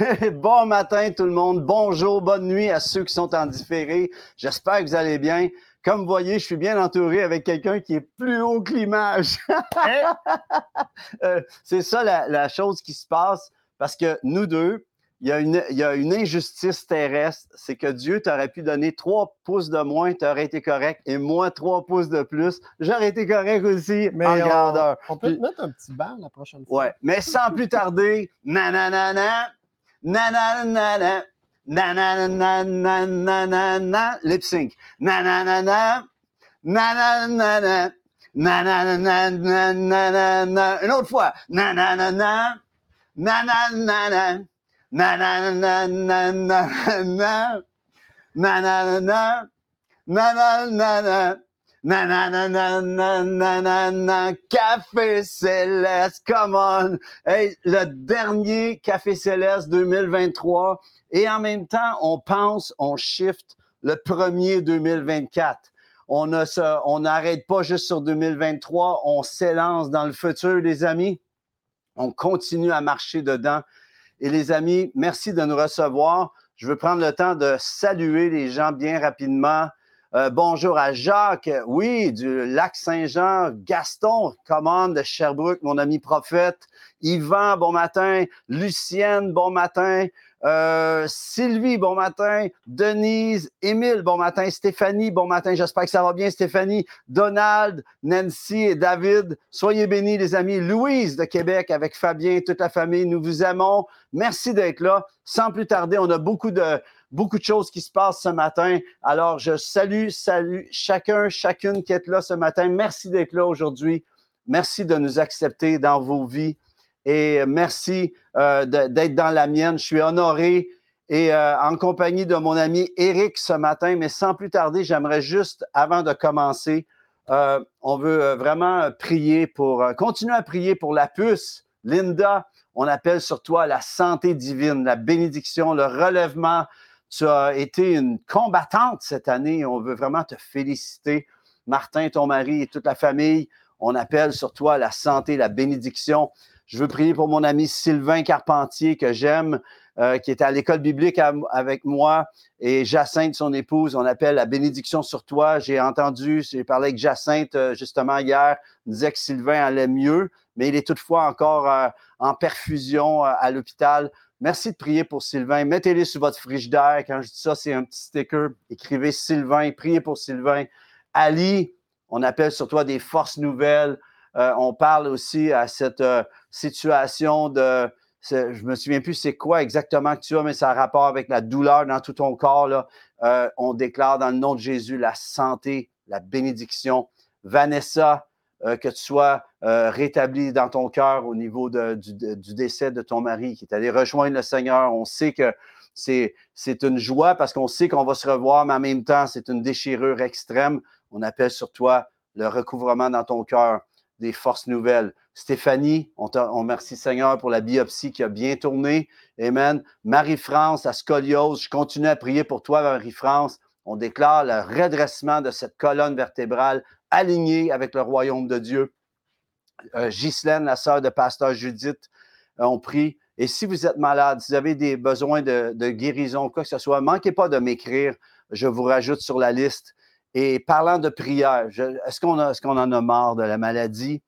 bon matin tout le monde, bonjour, bonne nuit à ceux qui sont en différé. J'espère que vous allez bien. Comme vous voyez, je suis bien entouré avec quelqu'un qui est plus haut que l'image. Hein? Euh, c'est ça la, la chose qui se passe parce que nous deux, il y, a une, il y a une injustice terrestre, c'est que Dieu t'aurait pu donner trois pouces de moins, tu aurais été correct, et moi, trois pouces de plus, j'aurais été correct aussi Mais en on, grandeur. on peut te mettre un petit banc la prochaine fois. Ouais, mais sans plus tarder, nananana, nananana, nananana, nananana, lip sync. Nananana, nananana, nananana, nananana, une autre fois. Nananana, nananana, nananana, nananana, nananana, nananana. Nananana, Café Céleste, come on! Hey, le dernier Café Céleste 2023. Et en même temps, on pense, on shift le premier 2024. On on n'arrête pas juste sur 2023, on s'élance dans le futur, les amis. On continue à marcher dedans. Et les amis, merci de nous recevoir. Je veux prendre le temps de saluer les gens bien rapidement. Euh, bonjour à Jacques, oui, du lac Saint-Jean, Gaston, commande de Sherbrooke, mon ami prophète, Yvan, bon matin, Lucienne, bon matin, euh, Sylvie, bon matin, Denise, Émile, bon matin, Stéphanie, bon matin, j'espère que ça va bien, Stéphanie, Donald, Nancy et David, soyez bénis, les amis, Louise de Québec avec Fabien, toute la famille, nous vous aimons, merci d'être là. Sans plus tarder, on a beaucoup de, beaucoup de choses qui se passent ce matin. Alors, je salue, salue chacun, chacune qui est là ce matin. Merci d'être là aujourd'hui. Merci de nous accepter dans vos vies et merci euh, d'être dans la mienne. Je suis honoré et euh, en compagnie de mon ami Eric ce matin, mais sans plus tarder, j'aimerais juste, avant de commencer, euh, on veut vraiment prier pour, continuer à prier pour la puce. Linda, on appelle sur toi la santé divine, la bénédiction, le relèvement. Tu as été une combattante cette année. On veut vraiment te féliciter. Martin, ton mari et toute la famille, on appelle sur toi la santé, la bénédiction. Je veux prier pour mon ami Sylvain Carpentier que j'aime, euh, qui est à l'école biblique avec moi, et Jacinthe, son épouse. On appelle la bénédiction sur toi. J'ai entendu, j'ai parlé avec Jacinthe euh, justement hier, il disait que Sylvain allait mieux, mais il est toutefois encore euh, en perfusion à l'hôpital. Merci de prier pour Sylvain. Mettez-les sur votre frigidaire. Quand je dis ça, c'est un petit sticker. Écrivez Sylvain. Priez pour Sylvain. Ali, on appelle sur toi des forces nouvelles. Euh, on parle aussi à cette euh, situation de. Je me souviens plus c'est quoi exactement que tu as, mais ça a rapport avec la douleur dans tout ton corps. Euh, on déclare dans le nom de Jésus la santé, la bénédiction. Vanessa, que tu sois euh, rétabli dans ton cœur au niveau du, du décès de ton mari qui est allé rejoindre le Seigneur. On sait que c'est une joie parce qu'on sait qu'on va se revoir, mais en même temps, c'est une déchirure extrême. On appelle sur toi le recouvrement dans ton cœur, des forces nouvelles. Stéphanie, on, te, on Seigneur pour la biopsie qui a bien tourné. Amen. Marie-France, à scoliose, je continue à prier pour toi, Marie-France. On déclare le redressement de cette colonne vertébrale alignée avec le royaume de Dieu. Euh, Ghislaine, la sœur de pasteur Judith, euh, on prie. Et si vous êtes malade, si vous avez des besoins de, de guérison, quoi que ce soit, manquez pas de m'écrire. Je vous rajoute sur la liste. Et parlant de prière, est-ce qu'on est en a marre de la maladie?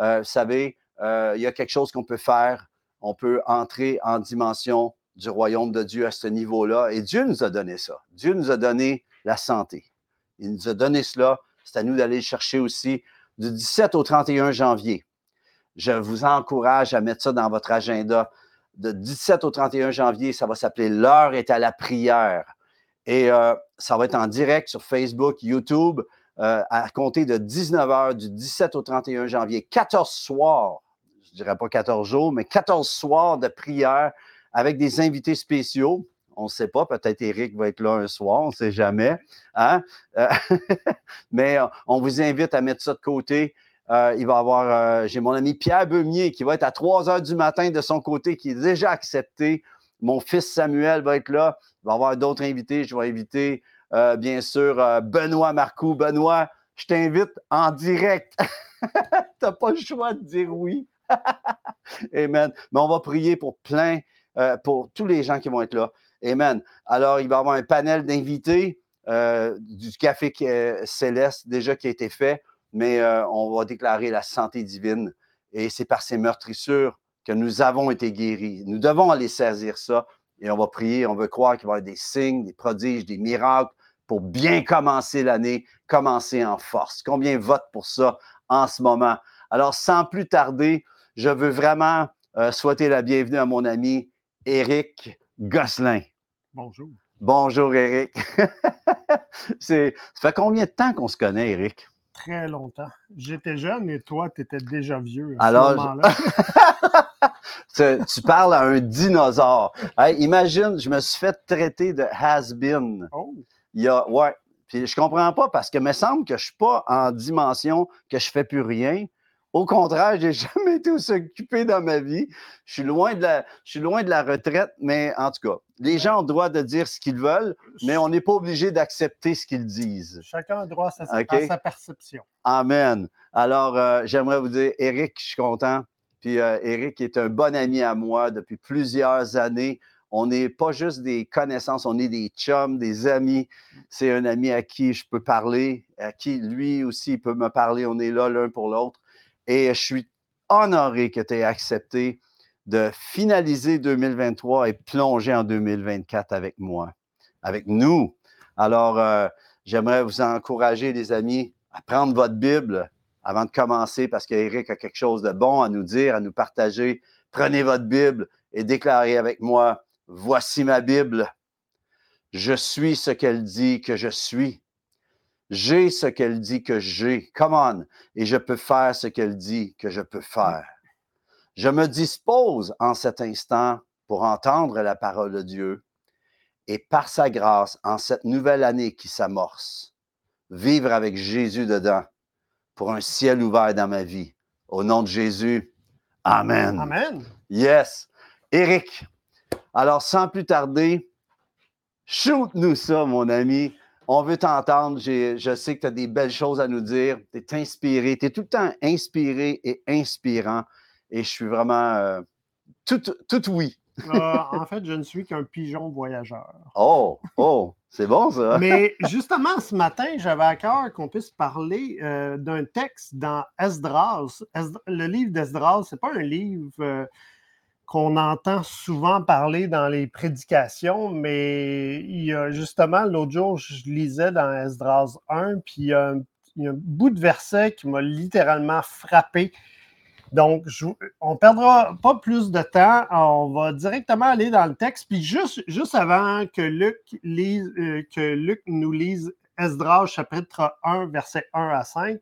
Euh, vous savez, euh, il y a quelque chose qu'on peut faire. On peut entrer en dimension du royaume de Dieu à ce niveau-là. Et Dieu nous a donné ça. Dieu nous a donné la santé. Il nous a donné cela. C'est à nous d'aller le chercher aussi du 17 au 31 janvier. Je vous encourage à mettre ça dans votre agenda. De 17 au 31 janvier, ça va s'appeler L'heure est à la prière. Et euh, ça va être en direct sur Facebook, YouTube, euh, à compter de 19h du 17 au 31 janvier. 14 soirs, je ne dirais pas 14 jours, mais 14 soirs de prière avec des invités spéciaux. On ne sait pas, peut-être Eric va être là un soir, on ne sait jamais. Hein? Euh, mais on vous invite à mettre ça de côté. Il va y avoir, j'ai mon ami Pierre Beumier qui va être à 3 heures du matin de son côté, qui est déjà accepté. Mon fils Samuel va être là. Il va y avoir d'autres invités. Je vais inviter, euh, bien sûr, euh, Benoît Marcoux. Benoît, je t'invite en direct. tu n'as pas le choix de dire oui. Amen. Mais on va prier pour plein euh, pour tous les gens qui vont être là. Amen. Alors, il va y avoir un panel d'invités du Café Céleste déjà qui a été fait, mais on va déclarer la santé divine. Et c'est par ces meurtrissures que nous avons été guéris. Nous devons aller saisir ça et on va prier, on veut croire qu'il va y avoir des signes, des prodiges, des miracles pour bien commencer l'année, commencer en force. Combien votent pour ça en ce moment? Alors, sans plus tarder, je veux vraiment souhaiter la bienvenue à mon ami Éric Gosselin. Bonjour. Bonjour, Éric. ça fait combien de temps qu'on se connaît, Éric? Très longtemps. J'étais jeune et toi, tu étais déjà vieux. À Alors, tu, parles à un dinosaure. imagine, je me suis fait traiter de has-been. Oh. Il y a, ouais. Puis je comprends pas parce que me semble que je suis pas en dimension que je fais plus rien. Au contraire, j'ai jamais été aussi occupé dans ma vie. Je suis loin de la, je suis loin de la retraite, mais en tout cas, les gens ont le droit de dire ce qu'ils veulent, mais on n'est pas obligé d'accepter ce qu'ils disent. Chacun a le droit à sa, perception. Amen. Alors, euh, j'aimerais vous dire, Eric, je suis content. Puis euh, Eric est un bon ami à moi depuis plusieurs années. On n'est pas juste des connaissances, on est des chums, des amis. C'est un ami à qui je peux parler, à qui lui aussi peut me parler. On est là l'un pour l'autre. Et je suis honoré que tu aies accepté de finaliser 2023 et plonger en 2024 avec moi, avec nous. Alors, euh, j'aimerais vous encourager, les amis, à prendre votre Bible avant de commencer parce qu'Éric a quelque chose de bon à nous dire, à nous partager. Prenez votre Bible et déclarez avec moi, voici ma Bible. Je suis ce qu'elle dit que je suis. J'ai ce qu'elle dit que j'ai. Come on. Et je peux faire ce qu'elle dit que je peux faire. Je me dispose en cet instant pour entendre la parole de Dieu et par sa grâce, en cette nouvelle année qui s'amorce, vivre avec Jésus dedans pour un ciel ouvert dans ma vie. Au nom de Jésus, Amen. Amen. Yes. Eric, alors sans plus tarder, shoot-nous ça, mon ami. On veut t'entendre. Je sais que tu as des belles choses à nous dire. Tu es inspiré. Tu es tout le temps inspiré et inspirant. Et je suis vraiment euh, tout, tout oui. Euh, en fait, je ne suis qu'un pigeon voyageur. Oh, oh, c'est bon ça. Mais justement, ce matin, j'avais à cœur qu'on puisse parler euh, d'un texte dans Esdras. le livre d'Esdras, ce n'est pas un livre qu'on entend souvent parler dans les prédications, mais il y a justement, l'autre jour, je lisais dans Esdras 1, puis il y, a un, bout de verset qui m'a littéralement frappé. Donc, on ne perdra pas plus de temps. On va directement aller dans le texte. Puis juste, avant que Luc, lise, euh, que Luc nous lise Esdras chapitre 1, verset 1 à 5,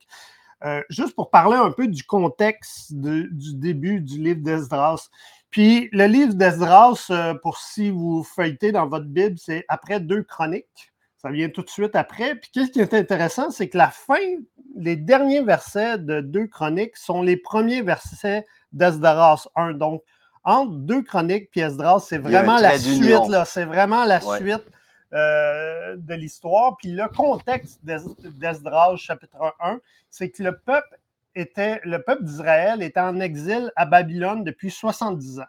euh, juste pour parler un peu du contexte du début du livre d'Esdras. Puis le livre d'Esdras, euh, pour si vous feuilletez dans votre Bible, c'est après deux chroniques. Ça vient tout de suite après. Puis qu'est-ce qui est intéressant, c'est que la fin, les derniers versets de deux chroniques sont les premiers versets d'Esdras 1. Donc, entre deux chroniques puis Esdras, c'est vraiment la suite. C'est vraiment la suite euh, de l'histoire. Puis le contexte d'Esdras, chapitre 1, c'est que le peuple était, le peuple d'Israël était en exil à Babylone depuis 70 ans.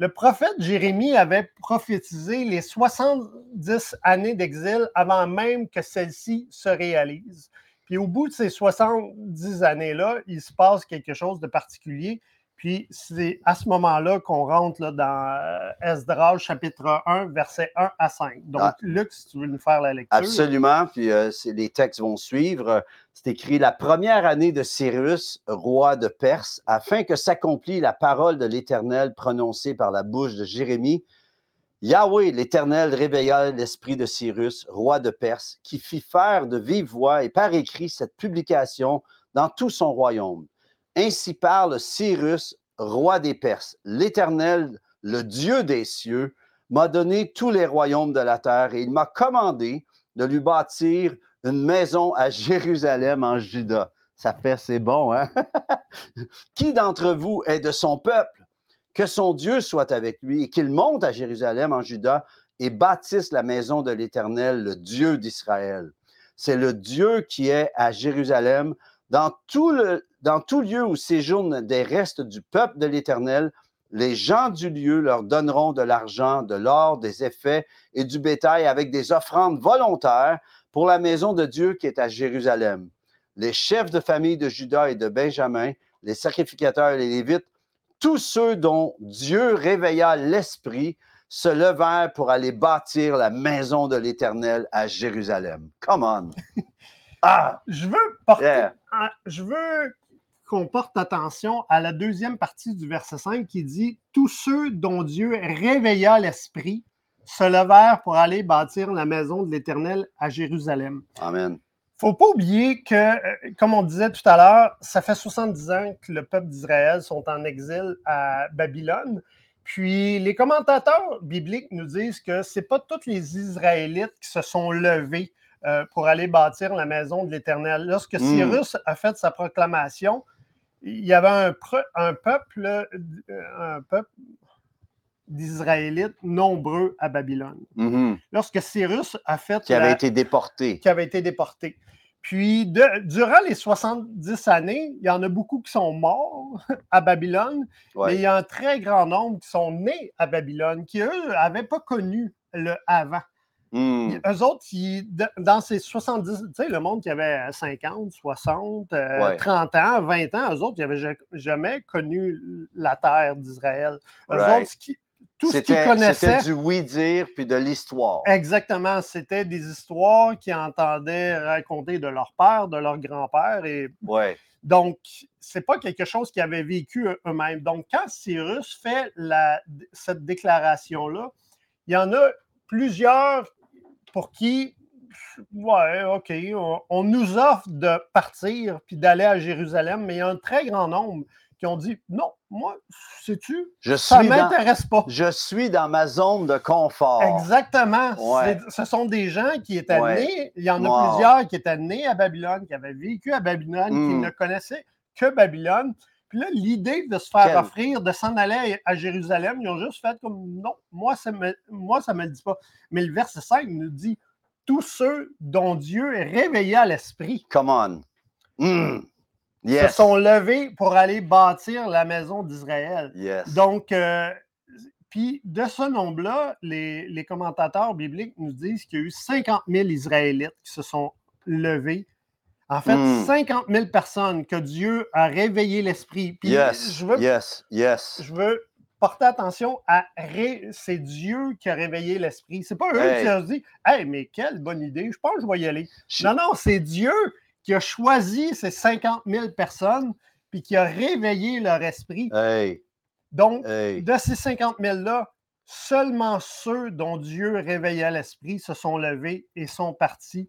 Le prophète Jérémie avait prophétisé les 70 années d'exil avant même que celle-ci se réalise. Puis au bout de ces 70 années-là, il se passe quelque chose de particulier. Puis c'est à ce moment-là qu'on rentre là, dans euh, Esdras, chapitre 1, versets 1 à 5. Donc, ah. Luc, si tu veux nous faire la lecture. Absolument. Puis euh, les textes vont suivre. C'est écrit La première année de Cyrus, roi de Perse, afin que s'accomplisse la parole de l'Éternel prononcée par la bouche de Jérémie. Yahweh, l'Éternel, réveilla l'esprit de Cyrus, roi de Perse, qui fit faire de vive voix et par écrit cette publication dans tout son royaume ainsi parle Cyrus, roi des Perses. L'Éternel, le Dieu des cieux, m'a donné tous les royaumes de la terre et il m'a commandé de lui bâtir une maison à Jérusalem en Juda. Ça fait, c'est bon, hein? Qui d'entre vous est de son peuple? Que son Dieu soit avec lui et qu'il monte à Jérusalem en Juda et bâtisse la maison de l'Éternel, le Dieu d'Israël. C'est le Dieu qui est à Jérusalem dans tout, le, dans tout lieu où séjournent des restes du peuple de l'Éternel, les gens du lieu leur donneront de l'argent, de l'or, des effets et du bétail avec des offrandes volontaires pour la maison de Dieu qui est à Jérusalem. Les chefs de famille de Judas et de Benjamin, les sacrificateurs et les Lévites, tous ceux dont Dieu réveilla l'esprit, se levèrent pour aller bâtir la maison de l'Éternel à Jérusalem. Come on! Ah! Je veux porter, je veux qu'on porte attention à la deuxième partie du verset 5 qui dit Tous ceux dont Dieu réveilla l'esprit se levèrent pour aller bâtir la maison de l'Éternel à Jérusalem. Amen. faut pas oublier que, euh, comme on disait tout à l'heure, ça fait 70 ans que le peuple d'Israël sont en exil à Babylone. Puis les commentateurs bibliques nous disent que ce n'est pas tous les Israélites qui se sont levés euh, pour aller bâtir la maison de l'Éternel. Lorsque hmm. Cyrus a fait sa proclamation, il y avait un, un peuple, euh, un peuple d'Israélites nombreux à Babylone. Mm-hmm. Lorsque Cyrus a fait... Qui avait été déporté. Qui avait été déporté. Puis, durant les 70 années, il y en a beaucoup qui sont morts à Babylone, mais il y a un très grand nombre qui sont nés à Babylone, qui, eux, n'avaient pas connu le avant. Hmm. Eux autres, dans ces 70, tu sais, le monde qui avait 50, 60, 30 ans, 20 ans, eux autres, ils n'avaient jamais connu la terre d'Israël. Eux autres, tout ce qu'ils connaissaient. C'était du oui-dire puis de l'histoire. Exactement. C'était des histoires qu'ils entendaient raconter de leur père, de leur grand-père. Et... Ouais. Donc, c'est pas quelque chose qu'ils avaient vécu eux-mêmes. Donc, quand Cyrus fait la, cette déclaration-là, il y en a plusieurs pour qui, ouais, OK, on, nous offre de partir puis d'aller à Jérusalem, mais il y a un très grand nombre qui ont dit non, moi, sais-tu, ça ne m'intéresse pas. Je suis dans ma zone de confort. Exactement. Ce sont des gens qui étaient nés, il y en a plusieurs qui étaient nés à Babylone, qui avaient vécu à Babylone, qui hmm. ne connaissaient que Babylone. Puis là, l'idée de se faire offrir, de s'en aller à Jérusalem, ils ont juste fait comme non, moi, ça me, moi, ça me le dit pas. Mais le verset 5 nous dit tous ceux dont Dieu est réveillé à l'esprit. Come on. Hmm. Se sont levés pour aller bâtir la maison d'Israël. Donc, euh, puis de ce nombre-là, les, les, commentateurs bibliques nous disent qu'il y a eu 50 000 Israélites qui se sont levés en fait, 50 hmm. 000 personnes que Dieu a réveillé l'esprit. Yes, je veux, yes, yes. Je veux porter attention à c'est Dieu qui a réveillé l'esprit. C'est pas eux qui ont dit Hey, mais quelle bonne idée, je pense que je vais y aller. Non, non, c'est Dieu qui a choisi ces 50 000 personnes puis qui a réveillé leur esprit. Donc, de ces 50 000-là, seulement ceux dont Dieu réveillait l'esprit se sont levés et sont partis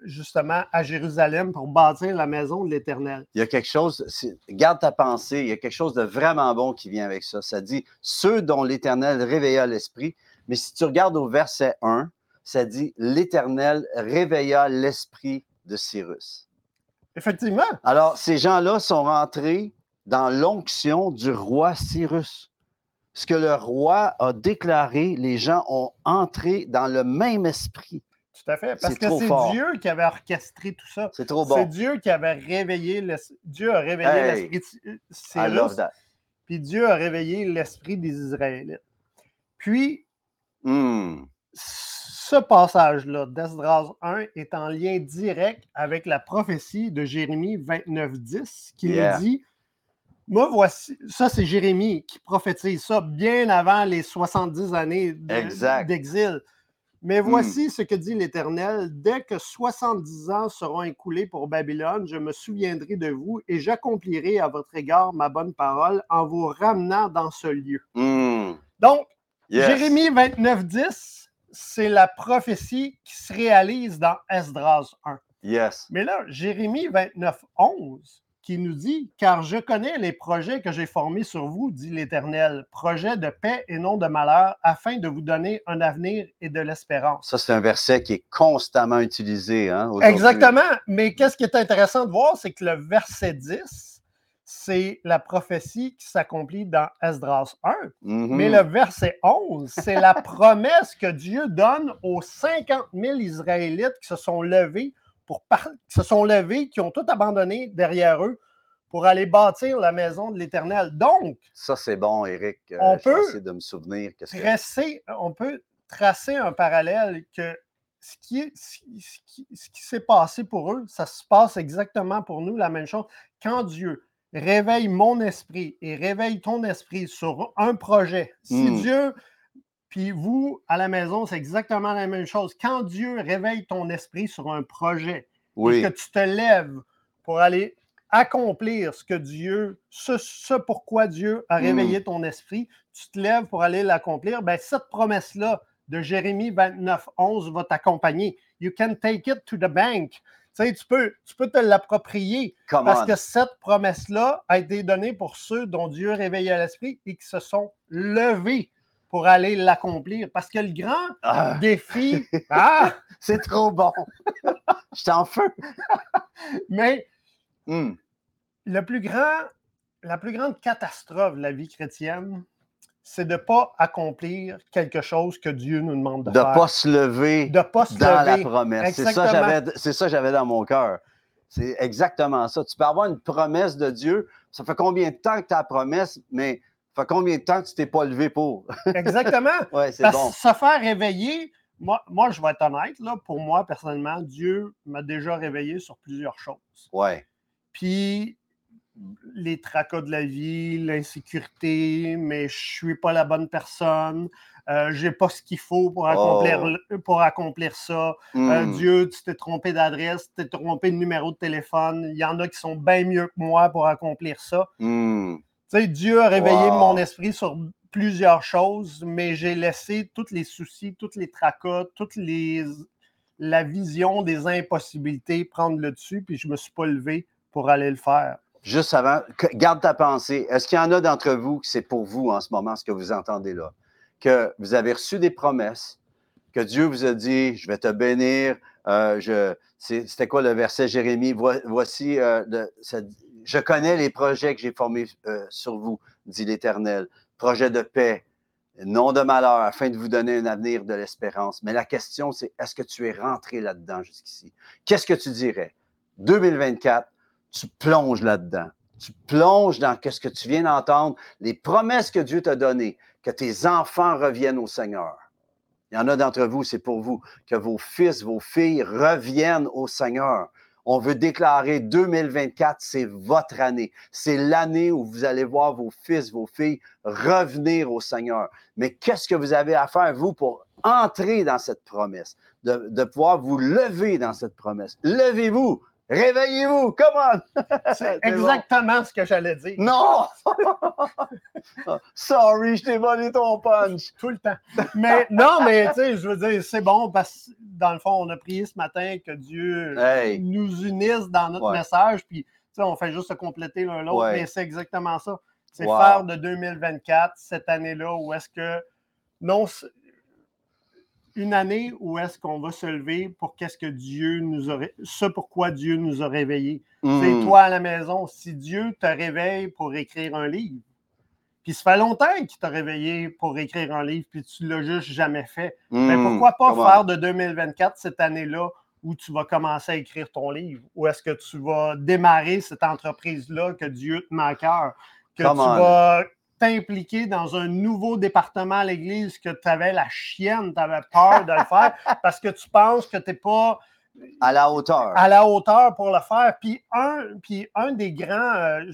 justement à Jérusalem pour bâtir la maison de l'Éternel. Il y a quelque chose, garde ta pensée, il y a quelque chose de vraiment bon qui vient avec ça. Ça dit ceux dont l'Éternel réveilla l'esprit. Mais si tu regardes au verset 1, ça dit l'Éternel réveilla l'esprit de Cyrus. Effectivement. Alors, ces gens-là sont rentrés dans l'onction du roi Cyrus. Ce que le roi a déclaré, les gens ont entré dans le même esprit. Tout à fait. Parce que c'est Dieu qui avait orchestré tout ça. C'est trop bon. C'est Dieu qui avait réveillé l'esprit. Dieu a réveillé l'esprit Cyrus. Puis Dieu a réveillé l'esprit des Israélites. Puis, hmm. ce passage-là d'Esdras 1 est en lien direct avec la prophétie de Jérémie 29.10 qui nous dit moi, voici, ça c'est Jérémie qui prophétise ça bien avant les 70 années d'exil. Mais hmm. voici ce que dit l'Éternel. Dès que 70 ans seront écoulés pour Babylone, je me souviendrai de vous et j'accomplirai à votre égard ma bonne parole en vous ramenant dans ce lieu. Hmm. Donc, Jérémie 29, 10, c'est la prophétie qui se réalise dans Esdras 1. Yes. Mais là, Jérémie 29, 11, qui nous dit Car je connais les projets que j'ai formés sur vous, dit l'Éternel, projets de paix et non de malheur, afin de vous donner un avenir et de l'espérance. Ça, c'est un verset qui est constamment utilisé. Hein, Exactement. Mais qu'est-ce qui est intéressant de voir, c'est que le verset 10, c'est la prophétie qui s'accomplit dans Esdras 1. Mm-hmm. Mais le verset 11, c'est la promesse que Dieu donne aux 50 000 Israélites qui se sont levés pour se sont levés, qui ont tout abandonné derrière eux pour aller bâtir la maison de l'Éternel. Donc, Ça, c'est bon, Eric. Euh, On peut essayer de me souvenir. Qu'est-ce que... tracer, on peut tracer un parallèle que ce qui, est- ce ce qui, ce qui s'est passé pour eux, ça se passe exactement pour nous, la même chose. Quand Dieu réveille mon esprit et réveille ton esprit sur un projet, si Hmm. Dieu, puis vous, à la maison, c'est exactement la même chose. Quand Dieu réveille ton esprit sur un projet, Oui. et que tu te lèves pour aller accomplir ce que Dieu, ce, ce pourquoi Dieu a Mm. réveillé ton esprit, tu te lèves pour aller l'accomplir, ben cette promesse-là de Jérémie 29, 11 va t'accompagner. You can take it to the bank. Tu sais, tu peux, tu peux te l'approprier parce que cette promesse-là a été donnée pour ceux dont Dieu a réveillé l'esprit et qui se sont levés pour aller l'accomplir. Parce que le grand Ah, défi, ah, c'est trop bon. Je t'en feu. mais Hum. le plus grand, la plus grande catastrophe de la vie chrétienne, c'est de ne pas accomplir quelque chose que Dieu nous demande de, De ne faire. pas se lever de pas se dans la promesse. C'est ça que j'avais dans mon cœur. C'est exactement ça. Tu peux avoir une promesse de Dieu. Ça fait combien de temps que tu as la promesse, mais fait combien de temps tu t'es pas levé pour? Exactement. ouais, c'est Parce bon. que se faire réveiller, moi, moi, je vais être honnête, là, pour moi, personnellement, Dieu m'a déjà réveillé sur plusieurs choses. Ouais. Puis les tracas de la vie, l'insécurité, mais je suis pas la bonne personne, euh, j'ai pas ce qu'il faut pour accomplir, Oh. pour accomplir ça. Euh, Hum. Dieu, tu t'es trompé d'adresse, tu t'es trompé de numéro de téléphone. Il y en a qui sont bien mieux que moi pour accomplir ça. Hum. Sais, Dieu a réveillé Wow. mon esprit sur plusieurs choses, mais j'ai laissé tous les soucis, tous les tracas, toutes les la vision des impossibilités prendre le dessus, puis je me suis pas levé pour aller le faire. Juste avant, garde ta pensée. Est-ce qu'il y en a d'entre vous que c'est pour vous en ce moment, ce que vous entendez là? Que vous avez reçu des promesses, que Dieu vous a dit, je vais te bénir. euh, je, c'était quoi le verset Jérémie? Voi- Voici, euh, le- ça- je connais les projets que j'ai formés euh, sur vous, dit l'Éternel. Projet de paix, non de malheur, afin de vous donner un avenir de l'espérance. Mais la question, c'est est-ce que tu es rentré là-dedans jusqu'ici? Qu'est-ce que tu dirais? 2024, tu plonges là-dedans. Tu plonges dans ce que tu viens d'entendre, les promesses que Dieu t'a données, que tes enfants reviennent au Seigneur. Il y en a d'entre vous, c'est pour vous, que vos fils, vos filles reviennent au Seigneur. On veut déclarer 2024, c'est votre année. C'est l'année où vous allez voir vos fils, vos filles revenir au Seigneur. Mais qu'est-ce que vous avez à faire, vous, pour entrer dans cette promesse, de, de pouvoir vous lever dans cette promesse? Levez-vous, réveillez-vous, come on! C'est bon. exactement ce que j'allais dire. Non! Sorry, je t'ai volé ton punch. Tout le temps. Mais non, mais tu sais, je veux dire, c'est bon parce que dans le fond, on a prié ce matin que Dieu Hey. nous unisse dans notre Ouais. message, puis tu sais, on fait juste se compléter l'un l'autre, Ouais. mais c'est exactement ça. C'est Wow. faire de 2024 cette année-là où est-ce que non une année où est-ce qu'on va se lever pour qu'est-ce que Dieu nous aurait ce pourquoi Dieu nous a réveillés. C'est Mm. toi à la maison, si Dieu te réveille pour écrire un livre, puis ça fait longtemps qu'il t'a réveillé pour écrire un livre, puis tu l'as juste jamais fait. Ben, Mm. pourquoi pas faire de 2024 cette année-là où tu vas commencer à écrire ton livre? Ou est-ce que tu vas démarrer cette entreprise-là que Dieu te met à cœur? Que tu vas t'impliquer dans un nouveau département à l'Église, que tu avais la chienne, tu avais peur de le faire parce que tu penses que tu n'es pas À la hauteur. à la hauteur pour le faire. Puis un, puis un des grands, euh,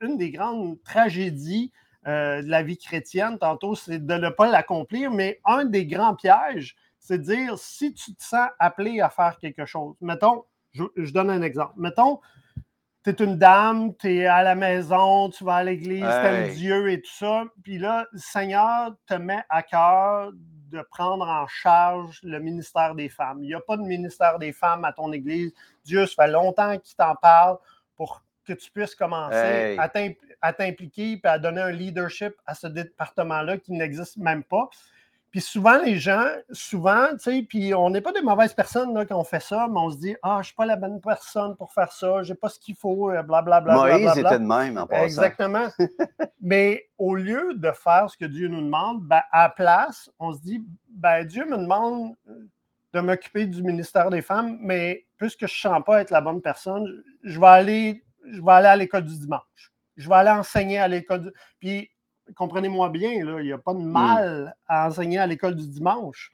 une des grandes tragédies euh, de la vie chrétienne, tantôt, c'est de ne pas l'accomplir, mais un des grands pièges, c'est de dire si tu te sens appelé à faire quelque chose. Mettons, je, je donne un exemple. Mettons, tu es une dame, tu es à la maison, tu vas à l'église, tu aimes Hey. Dieu et tout ça. Puis là, le Seigneur te met à cœur de prendre en charge le ministère des femmes. Il n'y a pas de ministère des femmes à ton église. Dieu, ça fait longtemps qu'il t'en parle pour que tu puisses commencer Hey. à à t'impliquer et à donner un leadership à ce département-là qui n'existe même pas. Puis souvent, les gens, souvent, tu sais, puis on n'est pas des mauvaises personnes là, quand on fait ça, mais on se dit Ah, je ne suis pas la bonne personne pour faire ça, je n'ai pas ce qu'il faut, euh, blablabla. Moïse blablabla. était de même en passant. Exactement. Mais au lieu de faire ce que Dieu nous demande, ben, à la place, on se dit ben, Dieu me demande de m'occuper du ministère des femmes, mais puisque je ne sens pas être la bonne personne, je vais aller je vais aller à l'école du dimanche. Je vais aller enseigner à l'école du. Puis, comprenez-moi bien, il n'y a pas de Hmm. mal à enseigner à l'école du dimanche.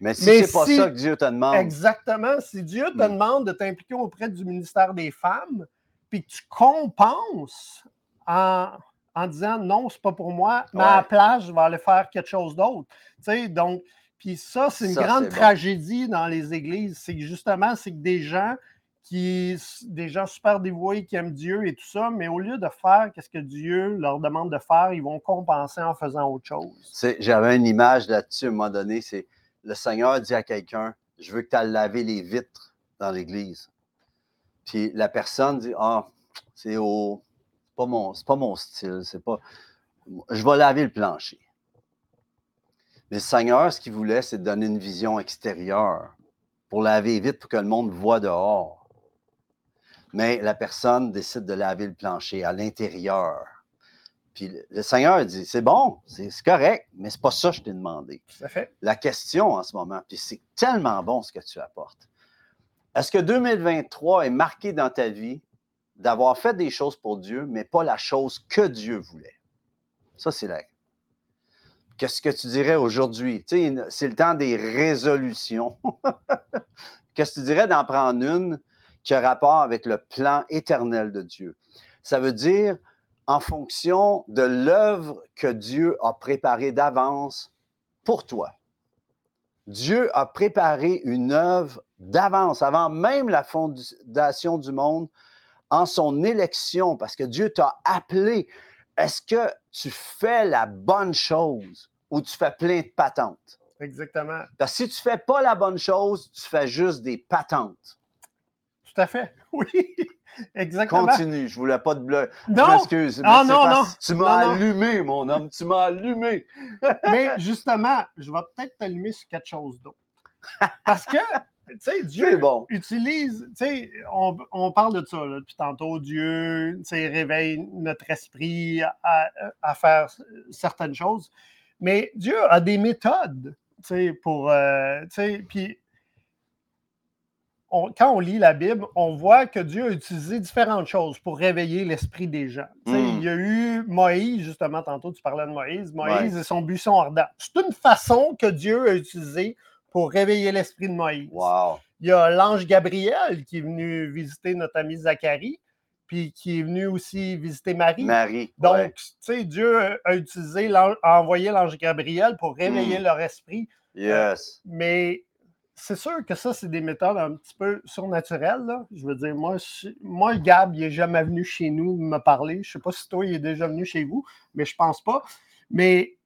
Mais si c'est pas ça que Dieu te demande, Exactement. Si Dieu te Mm. demande de t'impliquer auprès du ministère des femmes, puis que tu compenses en, en disant non, c'est pas pour moi, mais à la place, je vais aller faire quelque chose d'autre. Tu sais, donc, puis ça, c'est une Ça, grande bon. tragédie dans les églises. C'est que justement, c'est que des gens qui, des gens super dévoués qui aiment Dieu et tout ça, mais au lieu de faire ce que Dieu leur demande de faire, ils vont compenser en faisant autre chose. J'avais une image là-dessus à un moment donné. C'est le Seigneur dit à quelqu'un Je veux que tu ailles laver les vitres dans l'église. Puis la personne dit Ah, c'est au. Pas mon, pas mon style. C'est pas. Je vais laver le plancher. Mais le Seigneur, ce qu'il voulait, c'est de donner une vision extérieure pour laver vite pour que le monde voit dehors. Mais la personne décide de laver le plancher à l'intérieur. Puis le- Seigneur dit C'est bon, c'est correct, mais c'est pas ça que je t'ai demandé. Fait. La question en ce moment, puis c'est tellement bon ce que tu apportes. Est-ce que 2023 est marqué dans ta vie d'avoir fait des choses pour Dieu, mais pas la chose que Dieu voulait? Ça, c'est la. Qu'est-ce que tu dirais aujourd'hui? Tu sais, c'est le temps des résolutions. Qu'est-ce que tu dirais d'en prendre une qui a rapport avec le plan éternel de Dieu? Ça veut dire en fonction de l'œuvre que Dieu a préparée d'avance pour toi. Dieu a préparé une œuvre d'avance, avant même la fondation du monde, en son élection, parce que Dieu t'a appelé. Est-ce que tu fais la bonne chose ou tu fais plein de patentes? Exactement. Parce que si tu ne fais pas la bonne chose, tu fais juste des patentes. Tout à fait. Oui. Exactement. Continue, je ne voulais pas te bleu. Je Non, m'excuse. mais Ah, non, non. Tu m'as allumé, mon homme, tu m'as allumé. mais justement, je vais peut-être t'allumer sur quelque chose d'autre. Parce que, tu sais, Dieu bon. utilise, tu sais, on, on parle de ça là, depuis tantôt. Dieu, tu sais, réveille notre esprit à, à faire certaines choses. Mais Dieu a des méthodes, tu sais, pour, euh, tu sais, puis on- quand on lit la Bible, on voit que Dieu a utilisé différentes choses pour réveiller l'esprit des gens. Tu sais, Mm. Il y a eu Moïse, justement, tantôt tu parlais de Moïse, Moïse et son buisson ardent. C'est une façon que Dieu a utilisée pour réveiller l'esprit de Moïse. Wow. Il y a l'ange Gabriel qui est venu visiter notre ami Zacharie, puis qui est venu aussi visiter Marie. Marie. Donc, ouais. tu sais, Dieu a- utilisé, a envoyé l'ange Gabriel pour réveiller Mm. leur esprit. Yes. Mais c'est sûr que ça, c'est des méthodes un petit peu surnaturelles. là. Je veux dire, moi, moi Gab, il n'est jamais venu chez nous me parler. Je ne sais pas si toi, il est déjà venu chez vous, mais je pense pas. Mais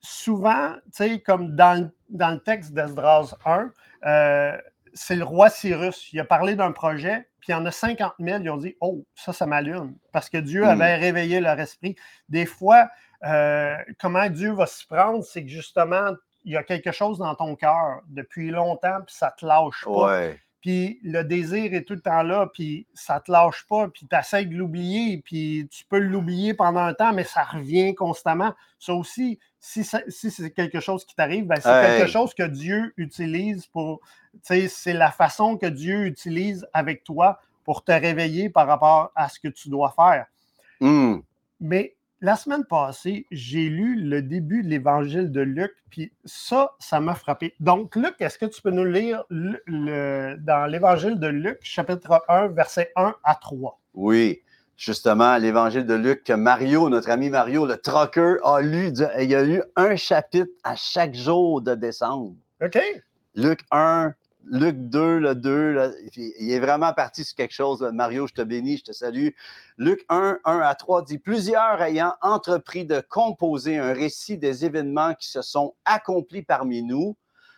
souvent, tu sais, comme dans, le- dans le texte d'Esdras 1, euh, c'est le roi Cyrus. Il a parlé d'un projet, puis il y en a 50 000, ils ont dit Oh, ça, ça m'allume. Parce que Dieu Mm. avait réveillé leur esprit. Des fois, euh, comment Dieu va s'y prendre, c'est que justement, il y a quelque chose dans ton cœur depuis longtemps, puis ça ne te lâche pas. Ouais. Puis le désir est tout le temps là, puis ça ne te lâche pas, puis tu essaies de l'oublier, puis tu peux l'oublier pendant un temps, mais ça revient constamment. Ça aussi, si, si c'est quelque chose qui t'arrive, ben, c'est Hey. quelque chose que Dieu utilise pour. Tu sais, c'est la façon que Dieu utilise avec toi pour te réveiller par rapport à ce que tu dois faire. Hmm. Mais la semaine passée, j'ai lu le début de l'évangile de Luc, puis ça, ça m'a frappé. Donc, Luc, est-ce que tu peux nous lire le- le- dans l'évangile de Luc, chapitre 1, versets 1 à 3? Oui, justement, l'évangile de Luc que Mario, notre ami Mario, le trucker, a lu. Il y a eu un chapitre à chaque jour de décembre. OK? Luc 1, Luc 2, le 2, là, puis il est vraiment parti sur quelque chose. Mario, je te bénis, je te salue. Luc 1, 1 à 3 dit Plusieurs ayant entrepris de composer un récit des événements qui se sont accomplis parmi nous,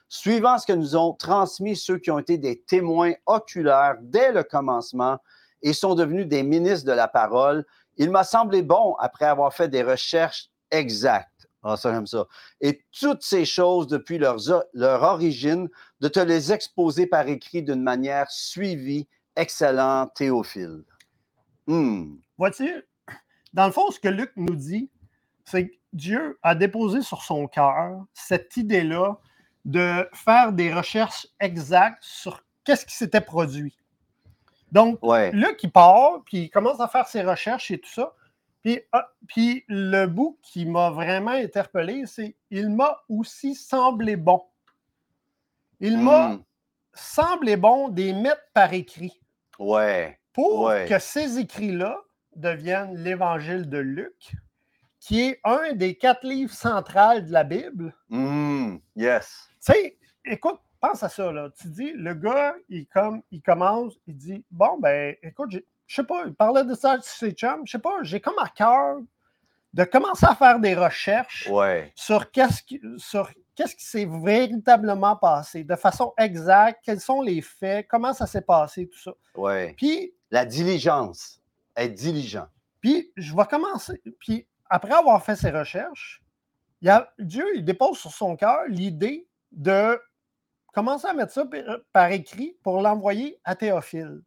suivant ce que nous ont transmis ceux qui ont été des témoins oculaires dès le commencement et sont devenus des ministres de la parole, il m'a semblé bon, après avoir fait des recherches exactes. Ah, ça, j'aime ça. Et toutes ces choses depuis leurs o- leur origine, de te les exposer par écrit d'une manière suivie, excellent Théophile. Hmm. Vois-tu, dans le fond, ce que Luc nous dit, c'est que Dieu a déposé sur son cœur cette idée-là de faire des recherches exactes sur qu'est-ce qui s'était produit. Donc, Ouais. Luc, il part, puis il commence à faire ses recherches et tout ça. Puis, ah, puis le bout qui m'a vraiment interpellé, c'est il m'a aussi semblé bon. Il m'a Mm. semblé bon des mettre par écrit Ouais. pour Ouais. que ces écrits-là deviennent l'évangile de Luc, qui est un des quatre livres centrales de la Bible. Mm. Yes. Tu sais, écoute, pense à ça, là. Tu dis, le gars, il, comme, il commence, il dit, bon, ben, écoute, j'ai- je sais pas, il parlait de ça ses chums, je sais pas, j'ai comme à cœur de commencer à faire des recherches Ouais. sur qu'est-ce qui, sur qu'est-ce qui s'est véritablement passé, de façon exacte, quels sont les faits, comment ça s'est passé, tout ça. Ouais. Puis, La diligence. Être diligent. puis je vais commencer. Puis, après avoir fait ses recherches, il y a, Dieu, il dépose sur son cœur l'idée de commencer à mettre ça par- par écrit pour l'envoyer à Théophile.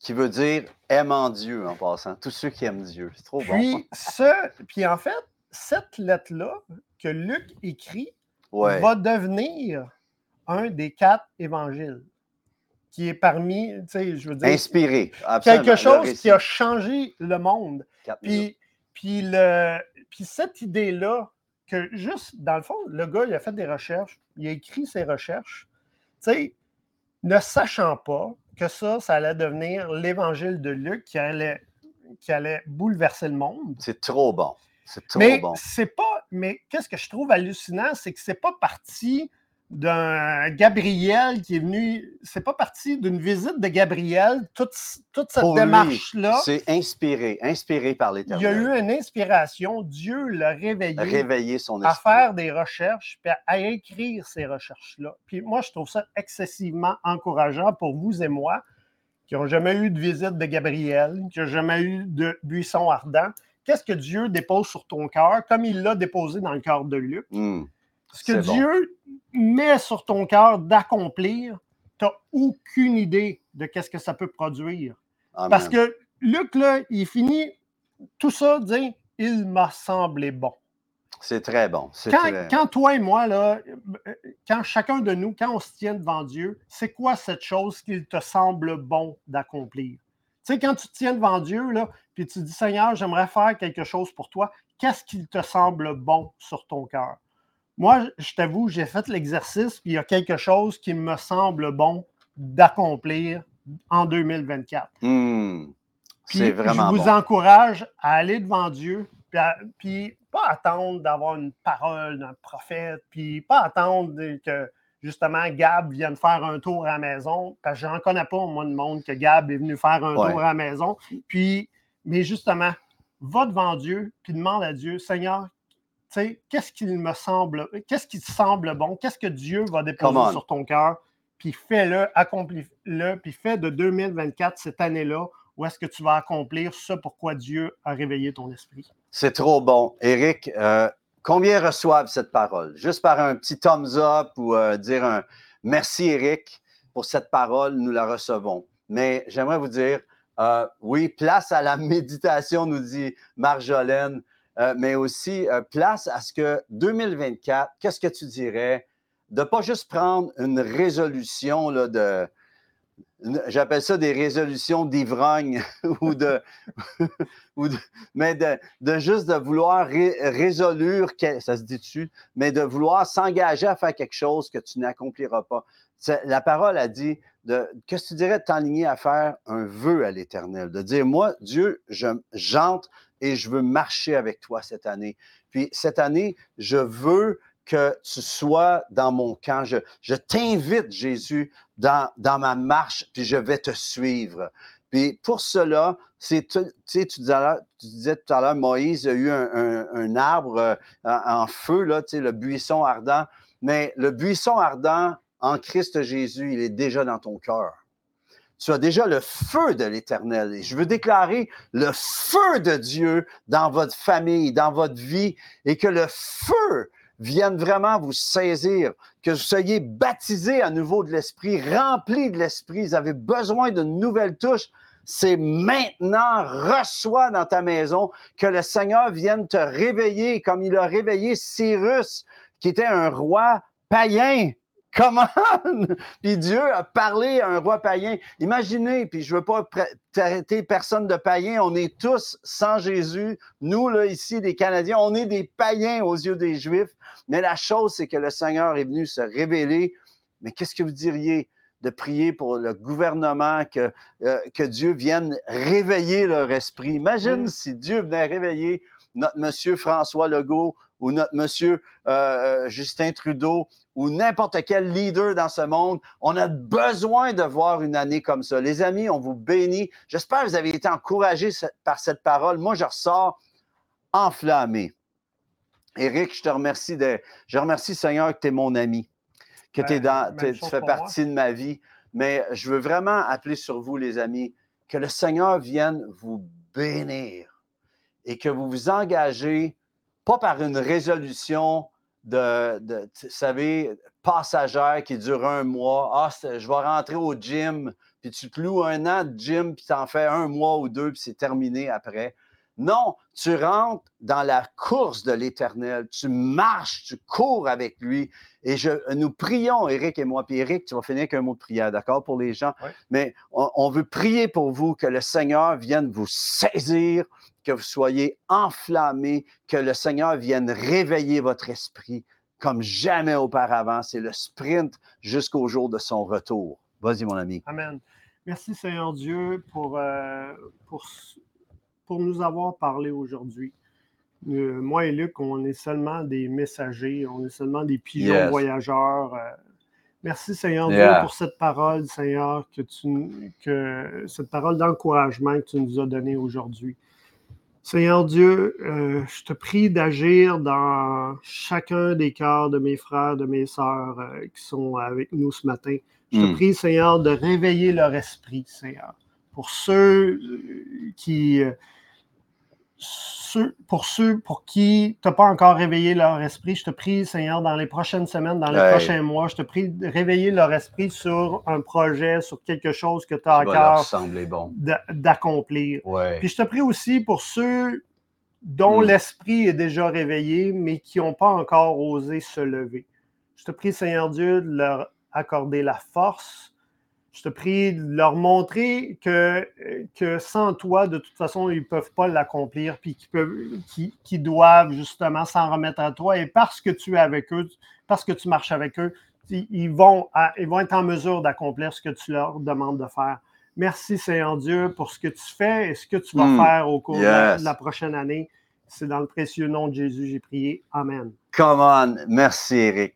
Qui veut dire aimant Dieu en passant. Tous ceux qui aiment Dieu. C'est trop bon. Puis, ce, puis en fait, cette lettre-là que Luc écrit Ouais. va devenir un des quatre évangiles qui est parmi, tu sais, je veux dire, Inspiré. Absolument. quelque chose qui a changé le monde. Puis, puis, le, puis cette idée-là, que juste, dans le fond, le gars, il a fait des recherches, il a écrit ses recherches, tu sais, ne sachant pas que ça, ça allait devenir l'évangile de Luc qui allait, qui allait bouleverser le monde. C'est trop bon. C'est trop Mais bon. c'est pas. Mais qu'est-ce que je trouve hallucinant, c'est que c'est pas parti d'un Gabriel qui est venu. C'est pas parti d'une visite de Gabriel, toute, toute cette démarche-là. C'est inspiré. Inspiré par Il y a l'Éternel. eu une inspiration, Dieu l'a réveillé Réveiller son à faire des recherches, puis à, à écrire ces recherches-là. Puis moi, je trouve ça excessivement encourageant pour vous et moi, qui n'ont jamais eu de visite de Gabriel, qui n'ont jamais eu de buisson ardent. Qu'est-ce que Dieu dépose sur ton cœur, comme il l'a déposé dans le cœur de Luc? Mm. Ce que bon. Dieu met sur ton cœur d'accomplir, tu n'as aucune idée de qu'est-ce que ça peut produire. Amen. Parce que Luc, là, il finit tout ça, dire Il m'a semblé bon. C'est très bon. Quand, très- quand toi et moi, là, quand chacun de nous, quand on se tient devant Dieu, c'est quoi cette chose qu'il te semble bon d'accomplir? Tu sais, quand tu te tiens devant Dieu, là, puis tu dis Seigneur, j'aimerais faire quelque chose pour toi, qu'est-ce qu'il te semble bon sur ton cœur? Moi, je t'avoue, j'ai fait l'exercice, puis il y a quelque chose qui me semble bon d'accomplir en 2024. Mm. Puis C'est vraiment je vous bon. encourage à aller devant Dieu, puis, à- puis pas attendre d'avoir une parole d'un prophète, puis pas attendre que justement Gab vienne faire un tour à la maison, parce que j'en connais pas, moi, de monde que Gab est venu faire un Ouais. tour à la maison. Puis, mais justement, va devant Dieu, puis demande à Dieu, Seigneur, qu'est-ce qu'il me semble, qu'est-ce qui te semble bon, qu'est-ce que Dieu va déposer sur ton cœur, puis fais-le, accomplis-le, puis fais de 2024 cette année-là où est-ce que tu vas accomplir ce pourquoi Dieu a réveillé ton esprit? C'est trop bon. Eric, euh, combien reçoivent cette parole? Juste par un petit thumbs up ou euh, dire un merci, Eric, pour cette parole, nous la recevons. Mais j'aimerais vous dire, euh, oui, place à la méditation, nous dit Marjolaine, euh, mais aussi euh, place à ce que 2024, qu'est-ce que tu dirais? De pas juste prendre une résolution là, de. J'appelle ça des résolutions d'ivrogne ou de, ou de- mais de, de juste de vouloir ré- ça se dit dessus, mais de vouloir s'engager à faire quelque chose que tu n'accompliras pas. La parole a dit, qu'est-ce que tu dirais de t'enligner à faire un vœu à l'Éternel, de dire, moi, Dieu, je j'entre et je veux marcher avec toi cette année. Puis cette année, je veux que tu sois dans mon camp. Je, t'invite, Jésus, dans, dans ma marche, puis je vais te suivre. Puis pour cela, c'est, tu sais, tu disais, tout à l'heure, Moïse a eu un, un- un arbre euh, en feu, là, tu sais, le buisson ardent. Mais le buisson ardent en Christ Jésus, il est déjà dans ton cœur. Tu as déjà le feu de l'Éternel. Et je veux déclarer le feu de Dieu dans votre famille, dans votre vie, et que le feu vienne vraiment vous saisir, que vous soyez baptisés à nouveau de l'Esprit, remplis de l'Esprit. Vous avez besoin d'une nouvelle touche. C'est maintenant, reçois dans ta maison que le Seigneur vienne te réveiller comme il a réveillé Cyrus, qui était un roi païen, Comment? puis Dieu a parlé à un roi païen. Imaginez, puis je ne veux pas traiter personne de païen, on est tous sans Jésus. Nous, là, ici, des Canadiens, on est des païens aux yeux des Juifs. Mais la chose, c'est que le Seigneur est venu se révéler. Mais qu'est-ce que vous diriez de prier pour le gouvernement, que, euh, que Dieu vienne réveiller leur esprit? Imagine si Dieu venait réveiller notre monsieur François Legault ou notre monsieur euh, euh, Justin Trudeau ou n'importe quel leader dans ce monde. On a besoin de voir une année comme ça. Les amis, on vous bénit. J'espère que vous avez été encouragés par cette parole. Moi, je ressors enflammé. Éric, je te remercie de, je remercie Seigneur que tu es mon ami, que es dans, tu fais partie de ma vie. Mais je veux vraiment appeler sur vous, les amis, que le Seigneur vienne vous bénir et que vous vous engagez, pas par une résolution de, de vous savez, passagère qui dure un mois. Ah, je vais rentrer au gym, puis tu te loues un an de gym, puis tu en fais un mois ou deux, puis c'est terminé après. Non, tu rentres dans la course de l'Éternel. Tu marches, tu cours avec lui. Et je, nous prions, Eric et moi. Puis Eric, tu vas finir avec un mot de prière, d'accord, pour les gens? Mais on, veut prier pour vous que le Seigneur vienne vous saisir, que vous soyez enflammés, que le Seigneur vienne réveiller votre esprit comme jamais auparavant. C'est le sprint jusqu'au jour de son retour. Vas-y, mon ami. Amen. Merci, Seigneur Dieu, pour, euh, pour pour nous avoir parlé aujourd'hui. Euh, moi et Luc, on est seulement des messagers, on est seulement des pigeons voyageurs. Euh. merci Seigneur Dieu pour cette parole, Seigneur, que tu, que cette parole d'encouragement que tu nous as donnée aujourd'hui. Seigneur Dieu, euh, je te prie d'agir dans chacun des cœurs de mes frères, de mes sœurs qui sont avec nous ce matin. Je te hmm. prie, Seigneur, de réveiller leur esprit, Seigneur. Pour ceux qui, pour ceux pour qui tu n'as pas encore réveillé leur esprit, je te prie, Seigneur, dans les prochaines semaines, dans les prochains mois, je te prie de réveiller leur esprit sur un projet, sur quelque chose que tu as encore bon. d'accomplir. Puis je te prie aussi pour ceux dont mm. l'esprit est déjà réveillé, mais qui n'ont pas encore osé se lever. Je te prie, Seigneur Dieu, de leur accorder la force, je te prie de leur montrer que, que sans toi, de toute façon, ils ne peuvent pas l'accomplir, puis qu'ils doivent justement s'en remettre à toi. Et parce que tu es avec eux, parce que tu marches avec eux, ils vont, ils vont être en mesure d'accomplir ce que tu leur demandes de faire. Merci Seigneur Dieu pour ce que tu fais et ce que tu vas hmm. faire au cours de, la, prochaine année. C'est dans le précieux nom de Jésus j'ai prié. Amen. Come on. Merci Eric.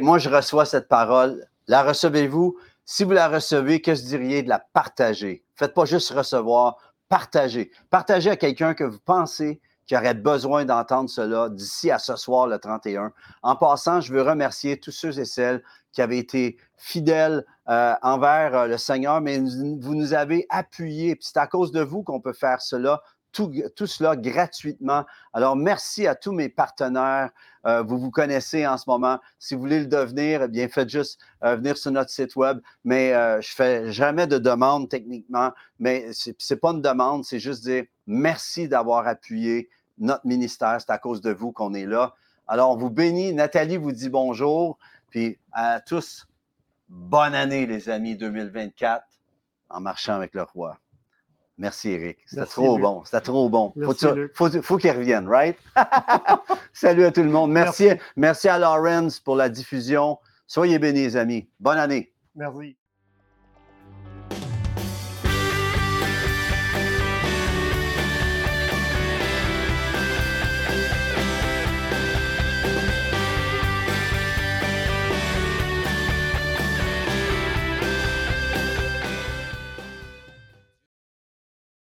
moi, je reçois cette parole. La recevez-vous? Si vous la recevez, que se diriez de la partager? Faites pas juste recevoir, partagez. Partagez à quelqu'un que vous pensez qui aurait besoin d'entendre cela d'ici à ce soir, le 31. En passant, je veux remercier tous ceux et celles qui avaient été fidèles euh, envers euh, le Seigneur, mais vous nous avez appuyés. c'est à cause de vous qu'on peut faire cela tout, cela gratuitement. Alors, merci à tous mes partenaires. Euh, vous vous connaissez en ce moment. Si vous voulez le devenir, eh bien, faites juste euh, venir sur notre site web. Mais euh, je fais jamais de demande techniquement, mais ce n'est pas une demande, c'est juste dire merci d'avoir appuyé notre ministère. C'est à cause de vous qu'on est là. Alors, on vous bénit. Nathalie vous dit bonjour. Puis à tous, bonne année, les amis 2024, en marchant avec le roi. Merci, Eric. C'était trop bon. C'était trop bon. faut, faut, qu'il revienne, right? Salut à tout le monde. Merci, merci à Lawrence pour la diffusion. Soyez bénis, amis. Bonne année. Merci.